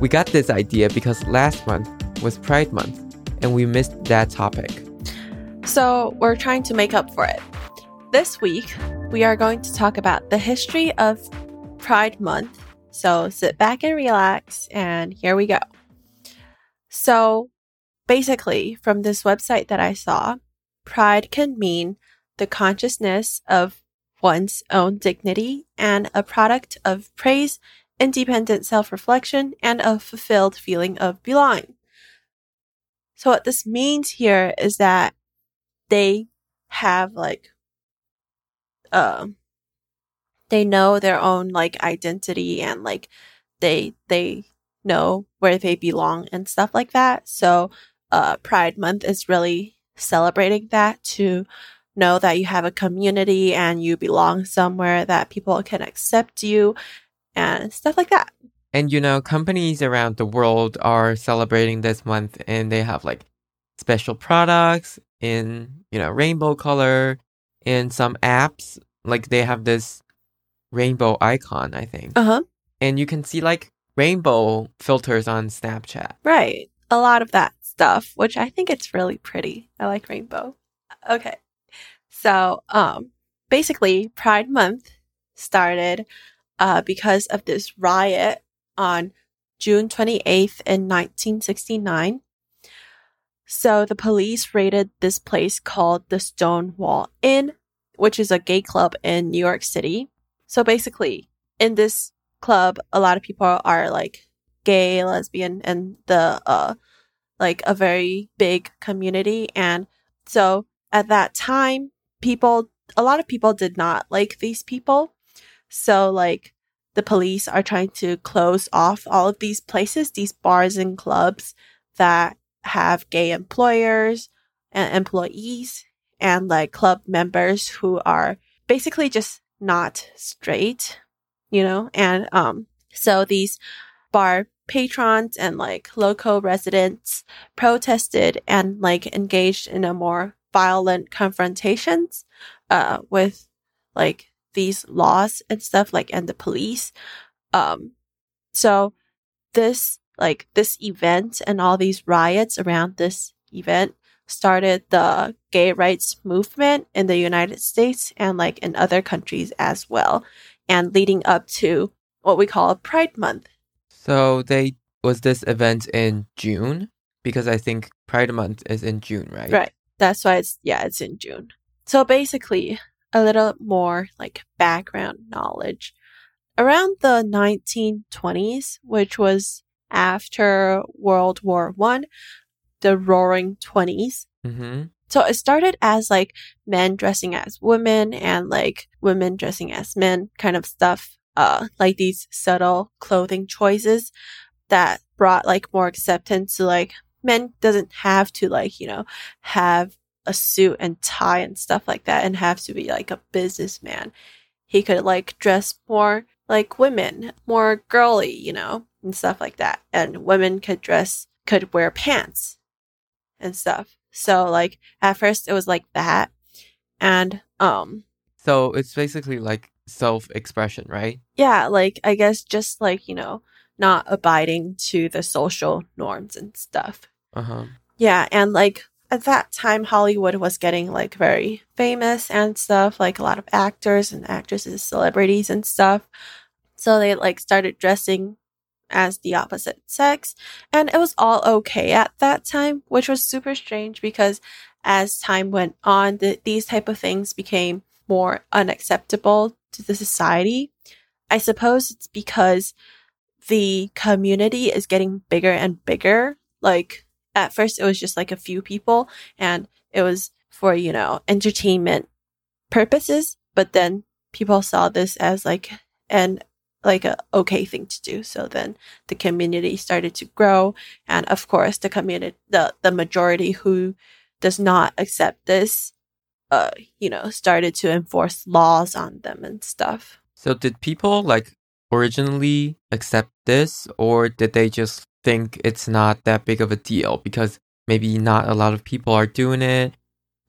We got this idea because last month was Pride Month and we missed that topic. So we're trying to make up for it. This week, we are going to talk about the history of Pride Month. So sit back and relax, and here we go. So basically, from this website that I saw, pride can mean the consciousness of one's own dignity and a product of praise, independent self reflection, and a fulfilled feeling of belonging. So, what this means here is that they have like, um, they know their own like identity and like they, they know where they belong and stuff like that. So, uh, Pride Month is really celebrating that to know that you have a community and you belong somewhere that people can accept you and stuff like that. And you know, companies around the world are celebrating this month and they have like special products in, you know, rainbow color in some apps. Like they have this rainbow icon, I think. Uh huh. And you can see like rainbow filters on Snapchat. Right. A lot of that stuff, which I think it's really pretty. I like rainbow. Okay. So, um, basically, Pride Month started uh, because of this riot on June 28th in 1969. So the police raided this place called the Stonewall Inn, which is a gay club in New York City. So basically, in this club, a lot of people are like gay, lesbian, and the uh like a very big community. And so at that time, people a lot of people did not like these people. So like the police are trying to close off all of these places, these bars and clubs that have gay employers and employees and like club members who are basically just not straight, you know? And um so these bar patrons and like local residents protested and like engaged in a more violent confrontations uh with like these laws and stuff like and the police. Um so this like this event and all these riots around this event started the gay rights movement in the United States and like in other countries as well and leading up to what we call pride month. So they was this event in June? Because I think Pride Month is in June, right? right. That's why it's yeah it's in June. So basically a little more like background knowledge around the 1920s which was after World War One, the Roaring Twenties. Mm-hmm. So it started as like men dressing as women and like women dressing as men kind of stuff. Uh, like these subtle clothing choices that brought like more acceptance to like men doesn't have to like, you know, have a suit and tie and stuff like that and have to be like a businessman. He could like dress more like women, more girly, you know, and stuff like that. And women could dress, could wear pants and stuff. So like at first it was like that. And um So it's basically like self expression, right? yeah, like I guess just like, you know, not abiding to the social norms and stuff. Uh huh. Yeah, and like at that time Hollywood was getting like very famous and stuff, like a lot of actors and actresses, celebrities and stuff. So they like started dressing as the opposite sex and it was all okay at that time, which was super strange because as time went on, the, these type of things became more unacceptable to the society. I suppose it's because the community is getting bigger and bigger. Like at first it was just like a few people and it was for, you know, entertainment purposes, but then people saw this as like an like a okay thing to do. So then the community started to grow, and of course the community, the the majority who does not accept this, uh, you know, started to enforce laws on them and stuff. So did people like originally accept this or did they just think it's not that big of a deal because maybe not a lot of people are doing it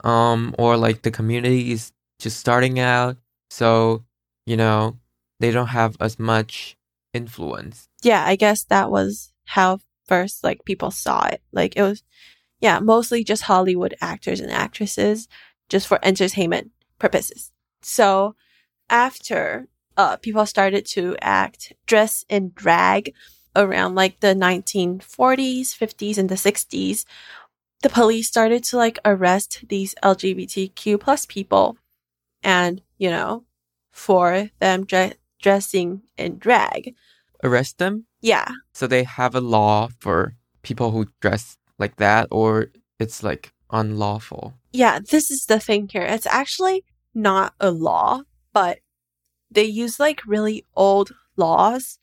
um or like the community is just starting out so you know they don't have as much influence Yeah, I guess that was how first like people saw it. Like it was, yeah, mostly just Hollywood actors and actresses, just for entertainment purposes. So after uh, people started to act dress in drag around like the 1940s, 50s, and the 60s, the police started to like arrest these LGBTQ plus people, and you know, for them dre- dressing in drag. arrest them Yeah, so they have a law for people who dress like that or it's like unlawful yeah, this is the thing here. It's actually not a law, but they use like really old laws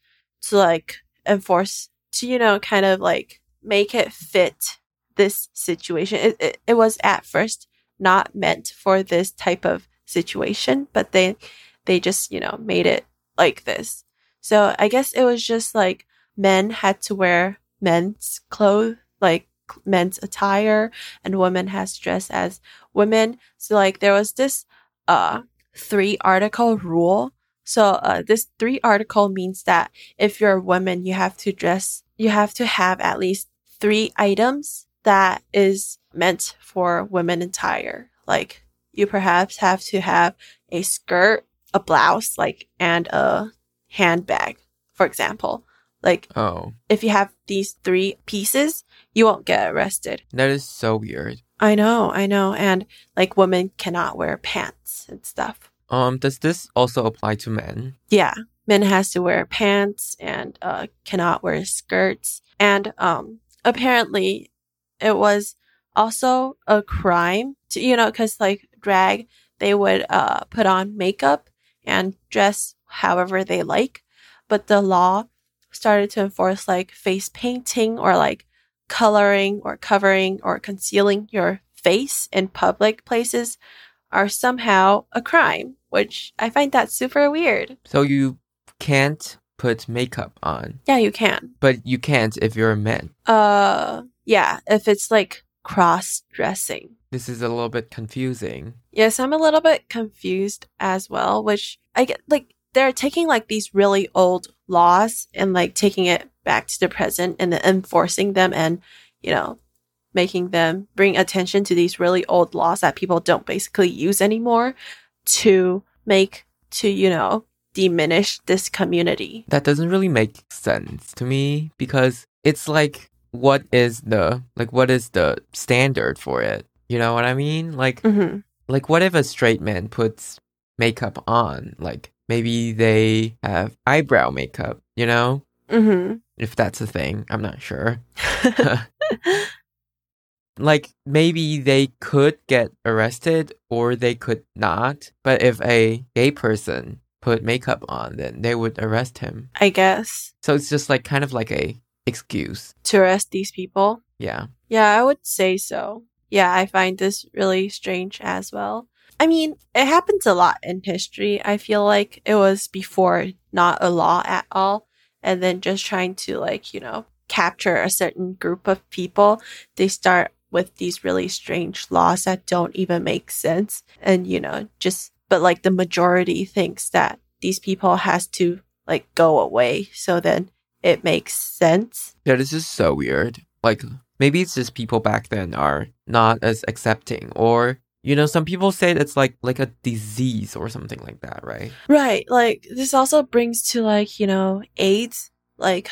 to like enforce to you know kind of like make it fit this situation. It it, it was at first not meant for this type of situation, but they they just, you know, made it like this. So I guess it was just like men had to wear men's clothes, like men's attire, and women has to dress as women. So like there was this uh three article rule. So uh this three article means that if you're a woman, you have to dress you have to have at least three items that is meant for women attire. Like you perhaps have to have a skirt, a blouse, like and a handbag, for example. Like oh if you have these three pieces, you won't get arrested. that is so weird I know, I know. And like women cannot wear pants and stuff. Um does this also apply to men Yeah. Men has to wear pants and uh cannot wear skirts. And um apparently it was also a crime to you know, because like drag, they would uh put on makeup and dress however they like. But the law started to enforce like face painting or like coloring or covering or concealing your face in public places are somehow a crime, which I find that super weird. so you can't put makeup on Yeah, you can. but you can't if you're a man Uh, yeah, if it's like cross dressing. this is a little bit confusing Yes, I'm a little bit confused as well, which I get like they're taking like these really old laws and like taking it back to the present and then enforcing them and, you know, making them bring attention to these really old laws that people don't basically use anymore to make to, you know, diminish this community. that doesn't really make sense to me because it's like what is the like what is the standard for it? You know what i mean? Like hmm like what if a straight man puts makeup on? Like maybe they have eyebrow makeup you know? Hmm if that's a thing i'm not sure like maybe they could get arrested or they could not but if a gay person put makeup on then they would arrest him I guess so it's just like kind of like a excuse to arrest these people. yeah Yeah, I would say so. Yeah, I find this really strange as well. I mean, it happens a lot in history. I feel like it was before not a law at all, and then just trying to, like, you know, capture a certain group of people. They start with these really strange laws that don't even make sense. And, you know, just, but like the majority thinks that these people has to, like, go away. So then it makes sense. yeah this is so weird like maybe it's just people back then are not as accepting or you know some people say it's like like a disease or something like that right Right. Like this also brings to like, you know, AIDS, like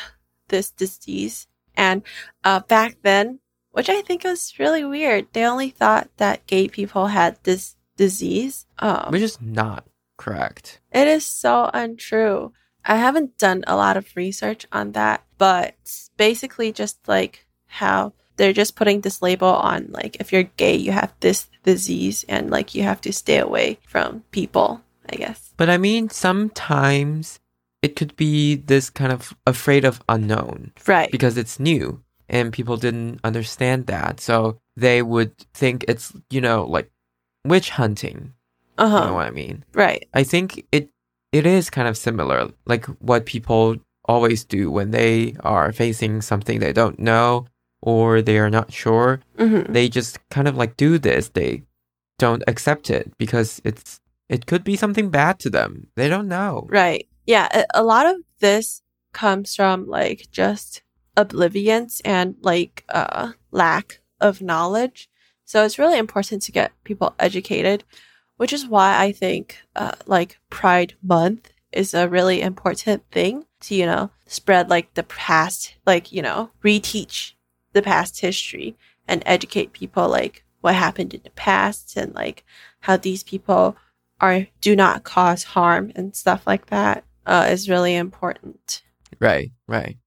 this disease. And uh back then, which I think was really weird, they only thought that gay people had this disease. Um which is not correct it is so untrue. I haven't done a lot of research on that, but basically just like how they're just putting this label on like if you're gay, you have this disease and like you have to stay away from people, I guess. But I mean, sometimes it could be this kind of afraid of unknown Right. because it's new and people didn't understand that. So they would think it's, you know, like witch hunting. Uh-huh. You know what I mean? Right. I think it it is kind of similar, like what people always do when they are facing something they don't know or they are not sure. hmm They just kind of like do this. They don't accept it because it's it could be something bad to them. They don't know. Right. Yeah. A lot of this comes from like just oblivience and like uh lack of knowledge. So it's really important to get people educated, which is why I think uh, like Pride Month is a really important thing to you know spread like the past, like you know reteach the past history and educate people like what happened in the past and like how these people are do not cause harm and stuff like that uh, is really important. Right, right.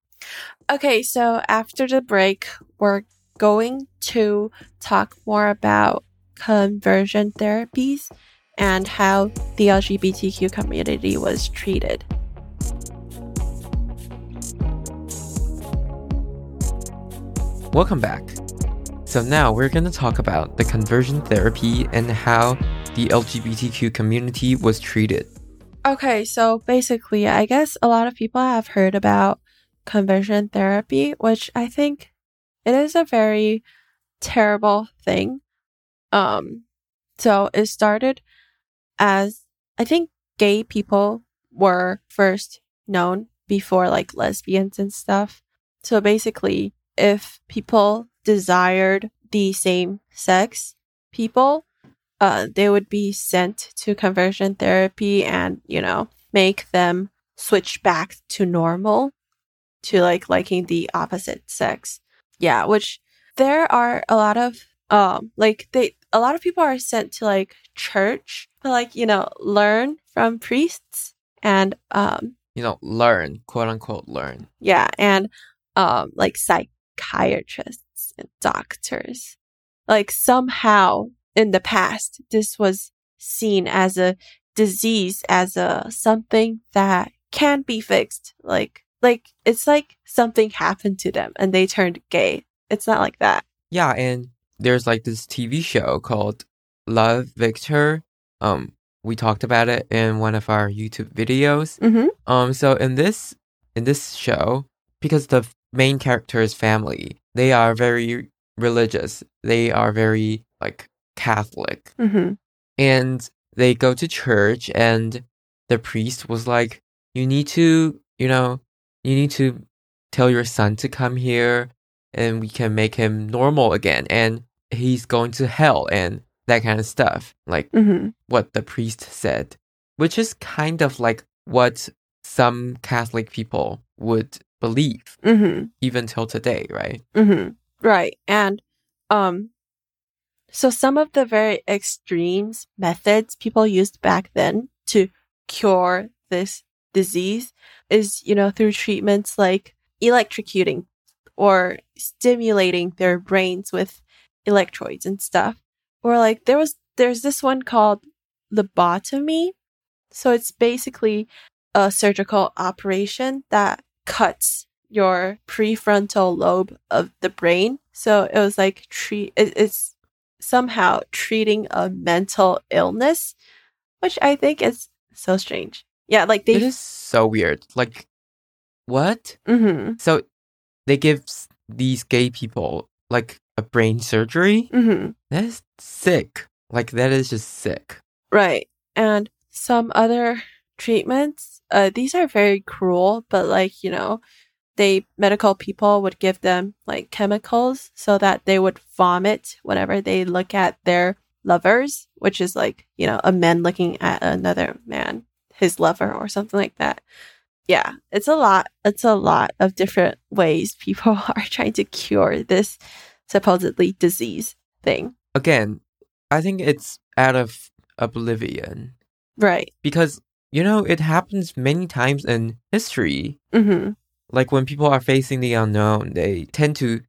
Okay, so after the break, we're going to talk more about conversion therapies and how the LGBTQ community was treated. Welcome back. So now we're going to talk about the conversion therapy and how the LGBTQ community was treated. Okay, so basically, I guess a lot of people have heard about conversion therapy, which I think it is a very terrible thing. Um, so it started as I think gay people were first known before like lesbians and stuff. So basically, if people desired the same sex people, uh, they would be sent to conversion therapy and, you know, make them switch back to normal, to like liking the opposite sex. Yeah, which there are a lot of, um, like they, a lot of people are sent to like church to like, you know, learn from priests and, um, You know, learn, quote unquote, learn. yeah, and, um, like psychiatrists and doctors. Like somehow in the past, this was seen as a disease, as a something that can be fixed. Like, like it's like something happened to them and they turned gay. It's not like that. Yeah, and there's like this TV show called Love Victor. Um, we talked about it in one of our YouTube videos. Mm-hmm. Um, so in this in this show, because the main character's family, they are very religious. They are very like Catholic. Mm-hmm. and they go to church and the priest was like you need to you know you need to tell your son to come here and we can make him normal again and he's going to hell and that kind of stuff like Mm-hmm. what the priest said which is kind of like what some catholic people would believe Mm-hmm. even till today right Mm-hmm. Right. And um so some of the very extremes methods people used back then to cure this disease is, you know, through treatments like electrocuting or stimulating their brains with electrodes and stuff. Or like there was there's this one called lobotomy. So it's basically a surgical operation that cuts your prefrontal lobe of the brain. So it was like treat it, it's somehow treating a mental illness, which I think is so strange. Yeah, like they it is so weird like what Mhm. So they give these gay people like a brain surgery. Mhm. That is sick. Like that is just sick. Right. And some other treatments, uh, these are very cruel, but like, you know, they medical people would give them like chemicals so that they would vomit whenever they look at their lovers, which is like, you know, a man looking at another man, his lover or something like that. Yeah, it's a lot. It's a lot of different ways people are trying to cure this supposedly disease thing. Again, I think it's out of oblivion Right. because you know it happens many times in history. Mhm. Like when people are facing the unknown, they tend to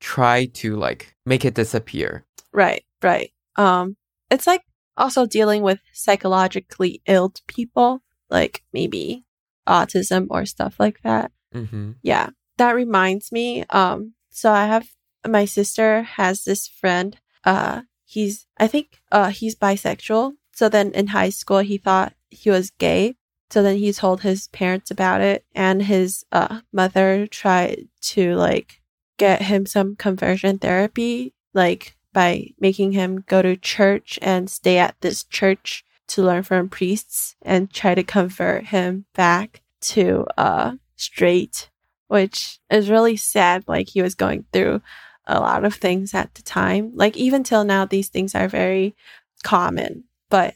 try to like make it disappear. Right, right. Um, it's like also dealing with psychologically ill people, like maybe autism or stuff like that. Mm-hmm. Yeah, that reminds me. Um, so I have my sister has this friend. Uh, he's I think uh he's bisexual. So then in high school he thought he was gay. So then he told his parents about it, and his uh mother tried to like get him some conversion therapy, like by making him go to church and stay at this church to learn from priests and try to convert him back to uh straight which is really sad like he was going through a lot of things at the time. Like even till now these things are very common but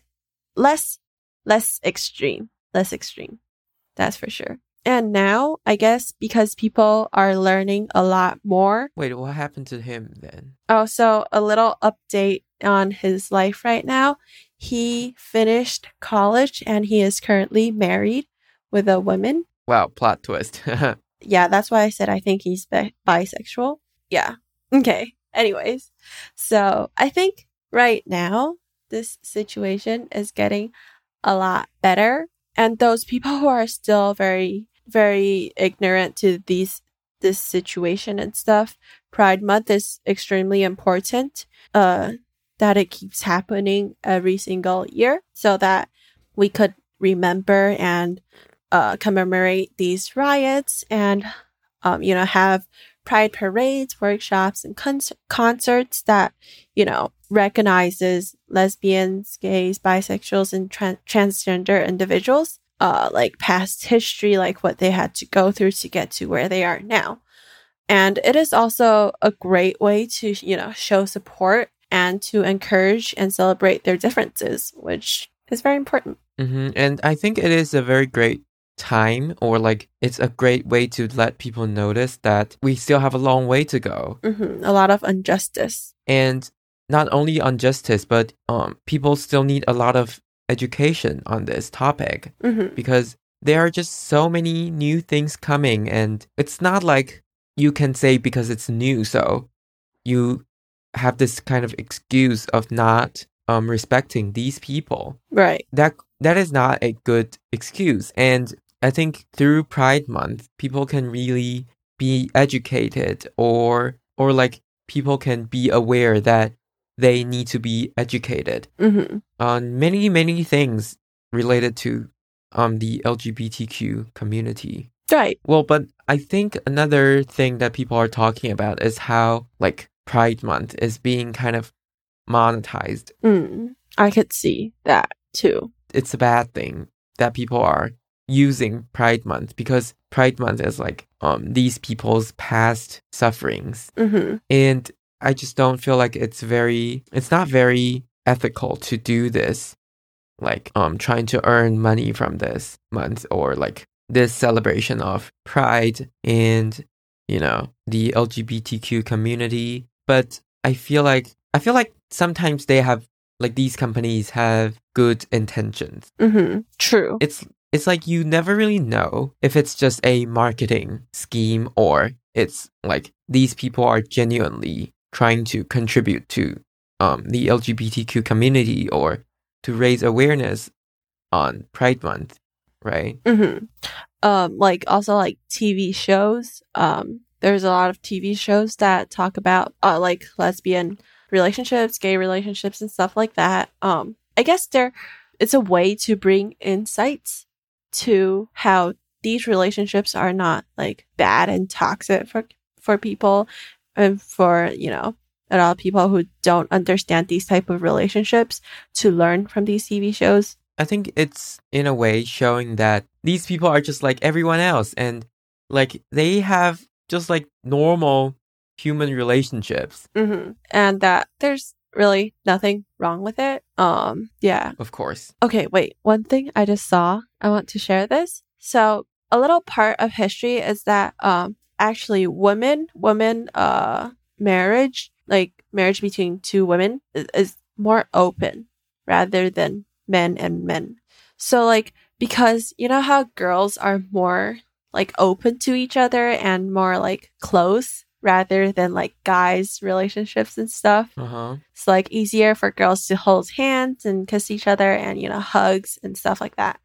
less less extreme less extreme that's for sure and now i guess because people are learning a lot more Wait, what happened to him then? Oh, so a little update on his life right now. He finished college and he is currently married with a woman. Wow, plot twist. Yeah, that's why I said I think he's bi- bisexual. Yeah. Okay. Anyways, so I think right now this situation is getting a lot better. And those people who are still very, very ignorant to these this situation and stuff, Pride Month is extremely important. Uh, that it keeps happening every single year, so that we could remember and uh, commemorate these riots and um, you know have pride parades, workshops, and cons- concerts that you know recognizes lesbians, gays, bisexuals, and tran- transgender individuals. Uh, like past history, like what they had to go through to get to where they are now. And it is also a great way to, you know, show support and to encourage and celebrate their differences, which is very important. hmm And I think it is a very great time, or like it's a great way to let people notice that we still have a long way to go. hmm A lot of injustice. And not only injustice, but um, people still need a lot of education on this topic hmm because there are just so many new things coming, and it's not like you can say because it's new, so you have this kind of excuse of not um, respecting these people. Right. that that is not a good excuse. And i think through pride month people can really be educated or or like people can be aware that they need to be educated hmm on many many things related to um the lgbtq community Right. well but i think another thing that people are talking about is how like pride month is being kind of monetized Mm. I could see that too. it's a bad thing that people are using Pride Month because Pride Month is like um these people's past sufferings hmm and I just don't feel like it's very it's not very ethical to do this like um trying to earn money from this month or like this celebration of pride and you know the LGBTQ community. But I feel like I feel like sometimes they have like these companies have good intentions. Hmm True. it's it's like you never really know if it's just a marketing scheme or it's like these people are genuinely trying to contribute to um, the LGBTQ community or to raise awareness on Pride Month, right? hmm Um, like also like TV shows. Um, there's a lot of TV shows that talk about uh, like lesbian relationships, gay relationships, and stuff like that. Um, I guess they're it's a way to bring insights to how these relationships are not like bad and toxic for for people and for you know a lot of people who don't understand these type of relationships to learn from these TV shows. I think it's in a way showing that these people are just like everyone else and like they have just like normal human relationships, hmm And that there's really nothing wrong with it. Um, yeah. of course. Okay, wait. One thing I just saw, I want to share this. So, a little part of history is that um actually women women uh marriage, like marriage between two women is, is more open rather than men and men. So like because you know how girls are more like open to each other and more like close rather than like guys relationships and stuff. Uh-huh. It's like easier for girls to hold hands and kiss each other and, you know, hugs and stuff like that.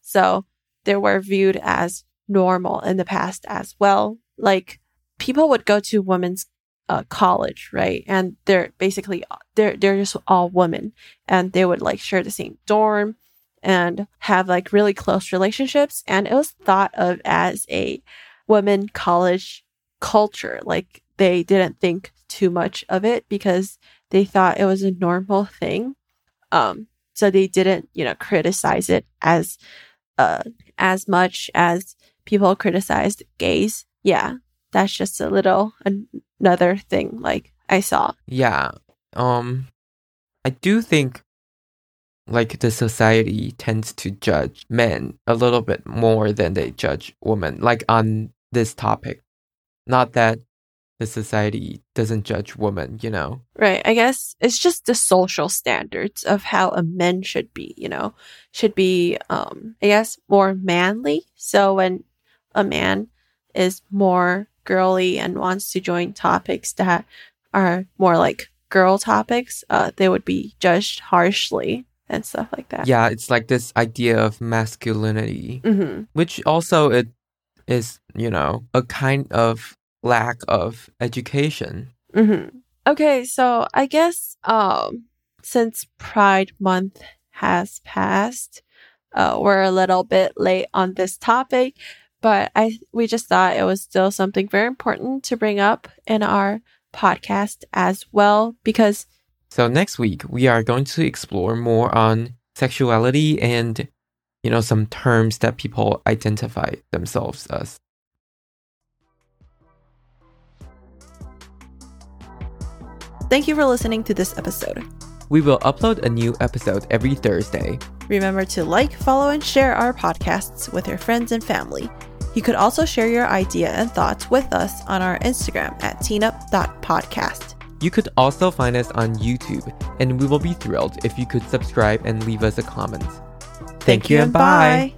So they were viewed as normal in the past as well. Like people would go to women's uh, college, right? And they're basically they're they're just all women, and they would like share the same dorm and have like really close relationships. And it was thought of as a women college culture. Like they didn't think too much of it because they thought it was a normal thing. Um, so they didn't, you know, criticize it as uh as much as people criticized gays. Yeah, that's just a little another thing like I saw. Yeah. Um I do think like the society tends to judge men a little bit more than they judge women like on this topic. Not that the society doesn't judge women, you know. Right. I guess it's just the social standards of how a man should be, you know, should be um I guess more manly. So when a man is more girly and wants to join topics that are more like girl topics, uh, they would be judged harshly and stuff like that. Yeah, it's like this idea of masculinity, hmm which also it is, you know, a kind of lack of education. hmm Okay, so I guess um, since Pride Month has passed, uh, we're a little bit late on this topic, but I we just thought it was still something very important to bring up in our podcast as well because So next week we are going to explore more on sexuality and you know some terms that people identify themselves as. thank you for listening to this episode. We will upload a new episode every Thursday. Remember to like, follow, and share our podcasts with your friends and family. You could also share your idea and thoughts with us on our Instagram at teenup.podcast. You could also find us on YouTube, and we will be thrilled if you could subscribe and leave us a comment. Thank, you and bye.